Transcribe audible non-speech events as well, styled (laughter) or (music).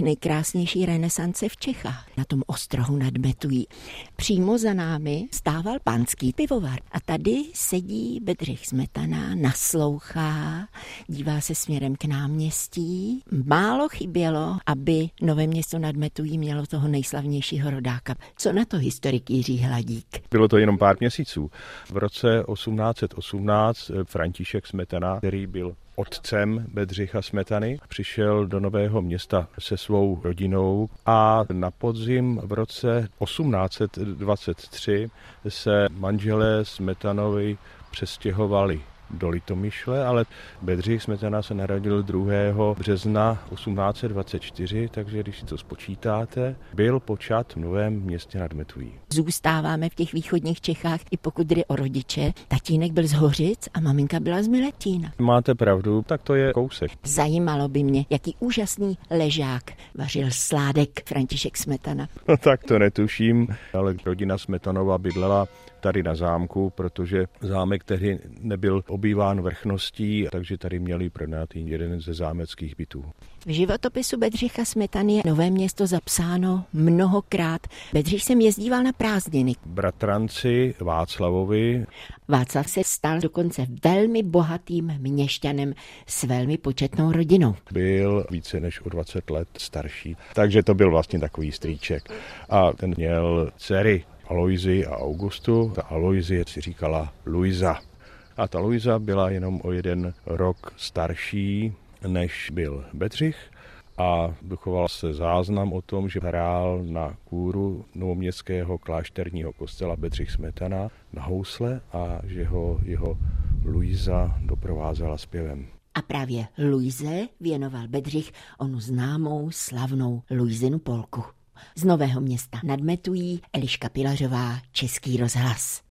nejkrásnější renesance v Čechách, na tom ostrohu nad Metují. Přímo za námi stával pánský pivovar a tady sedí Bedřich Smetana, naslouchá, dívá se směrem k náměstí. Málo chybělo, aby Nové město nad Metují mělo toho nejslavnějšího rodáka. Co na to historik Jiří Hladík? Bylo to jenom pár měsíců. V roce 1818 František Smetana, který byl otcem Bedřicha Smetany. Přišel do Nového města se svou rodinou a na podzim v roce 1823 se manželé Smetanovi přestěhovali do Litomyšle, ale Bedřich Smetana se narodil 2. března 1824, takže když si to spočítáte, byl počat v Novém městě nad Metují. Zůstáváme v těch východních Čechách, i pokud jde o rodiče. Tatínek byl z Hořic a maminka byla z Miletína. Máte pravdu, tak to je kousek. Zajímalo by mě, jaký úžasný ležák vařil sládek František Smetana. (laughs) No tak to netuším, ale rodina Smetanova bydlela tady na zámku, protože zámek tehdy nebyl obýván vrchností, takže tady měli pronátý jeden ze zámeckých bytů. V životopisu Bedřicha Smetany je Nové město zapsáno mnohokrát. Bedřich jsem jezdíval na prázdniny. Bratranci Václavovi. Václav se stal dokonce velmi bohatým měšťanem s velmi početnou rodinou. Byl více než o 20 let starší, takže to byl vlastně takový strýček. A ten měl dcery Aloizi a Augustu. Ta Aloizie si říkala Luisa. A ta Luisa byla jenom o jeden rok starší, než byl Bedřich a dochoval se záznam o tom, že hrál na kůru novoměstského klášterního kostela Bedřich Smetana na housle a že ho jeho Luisa doprovázela zpěvem. A právě Luize věnoval Bedřich onu známou slavnou Luizinu polku. Z Nového města nadmetují Eliška Pilařová, Český rozhlas.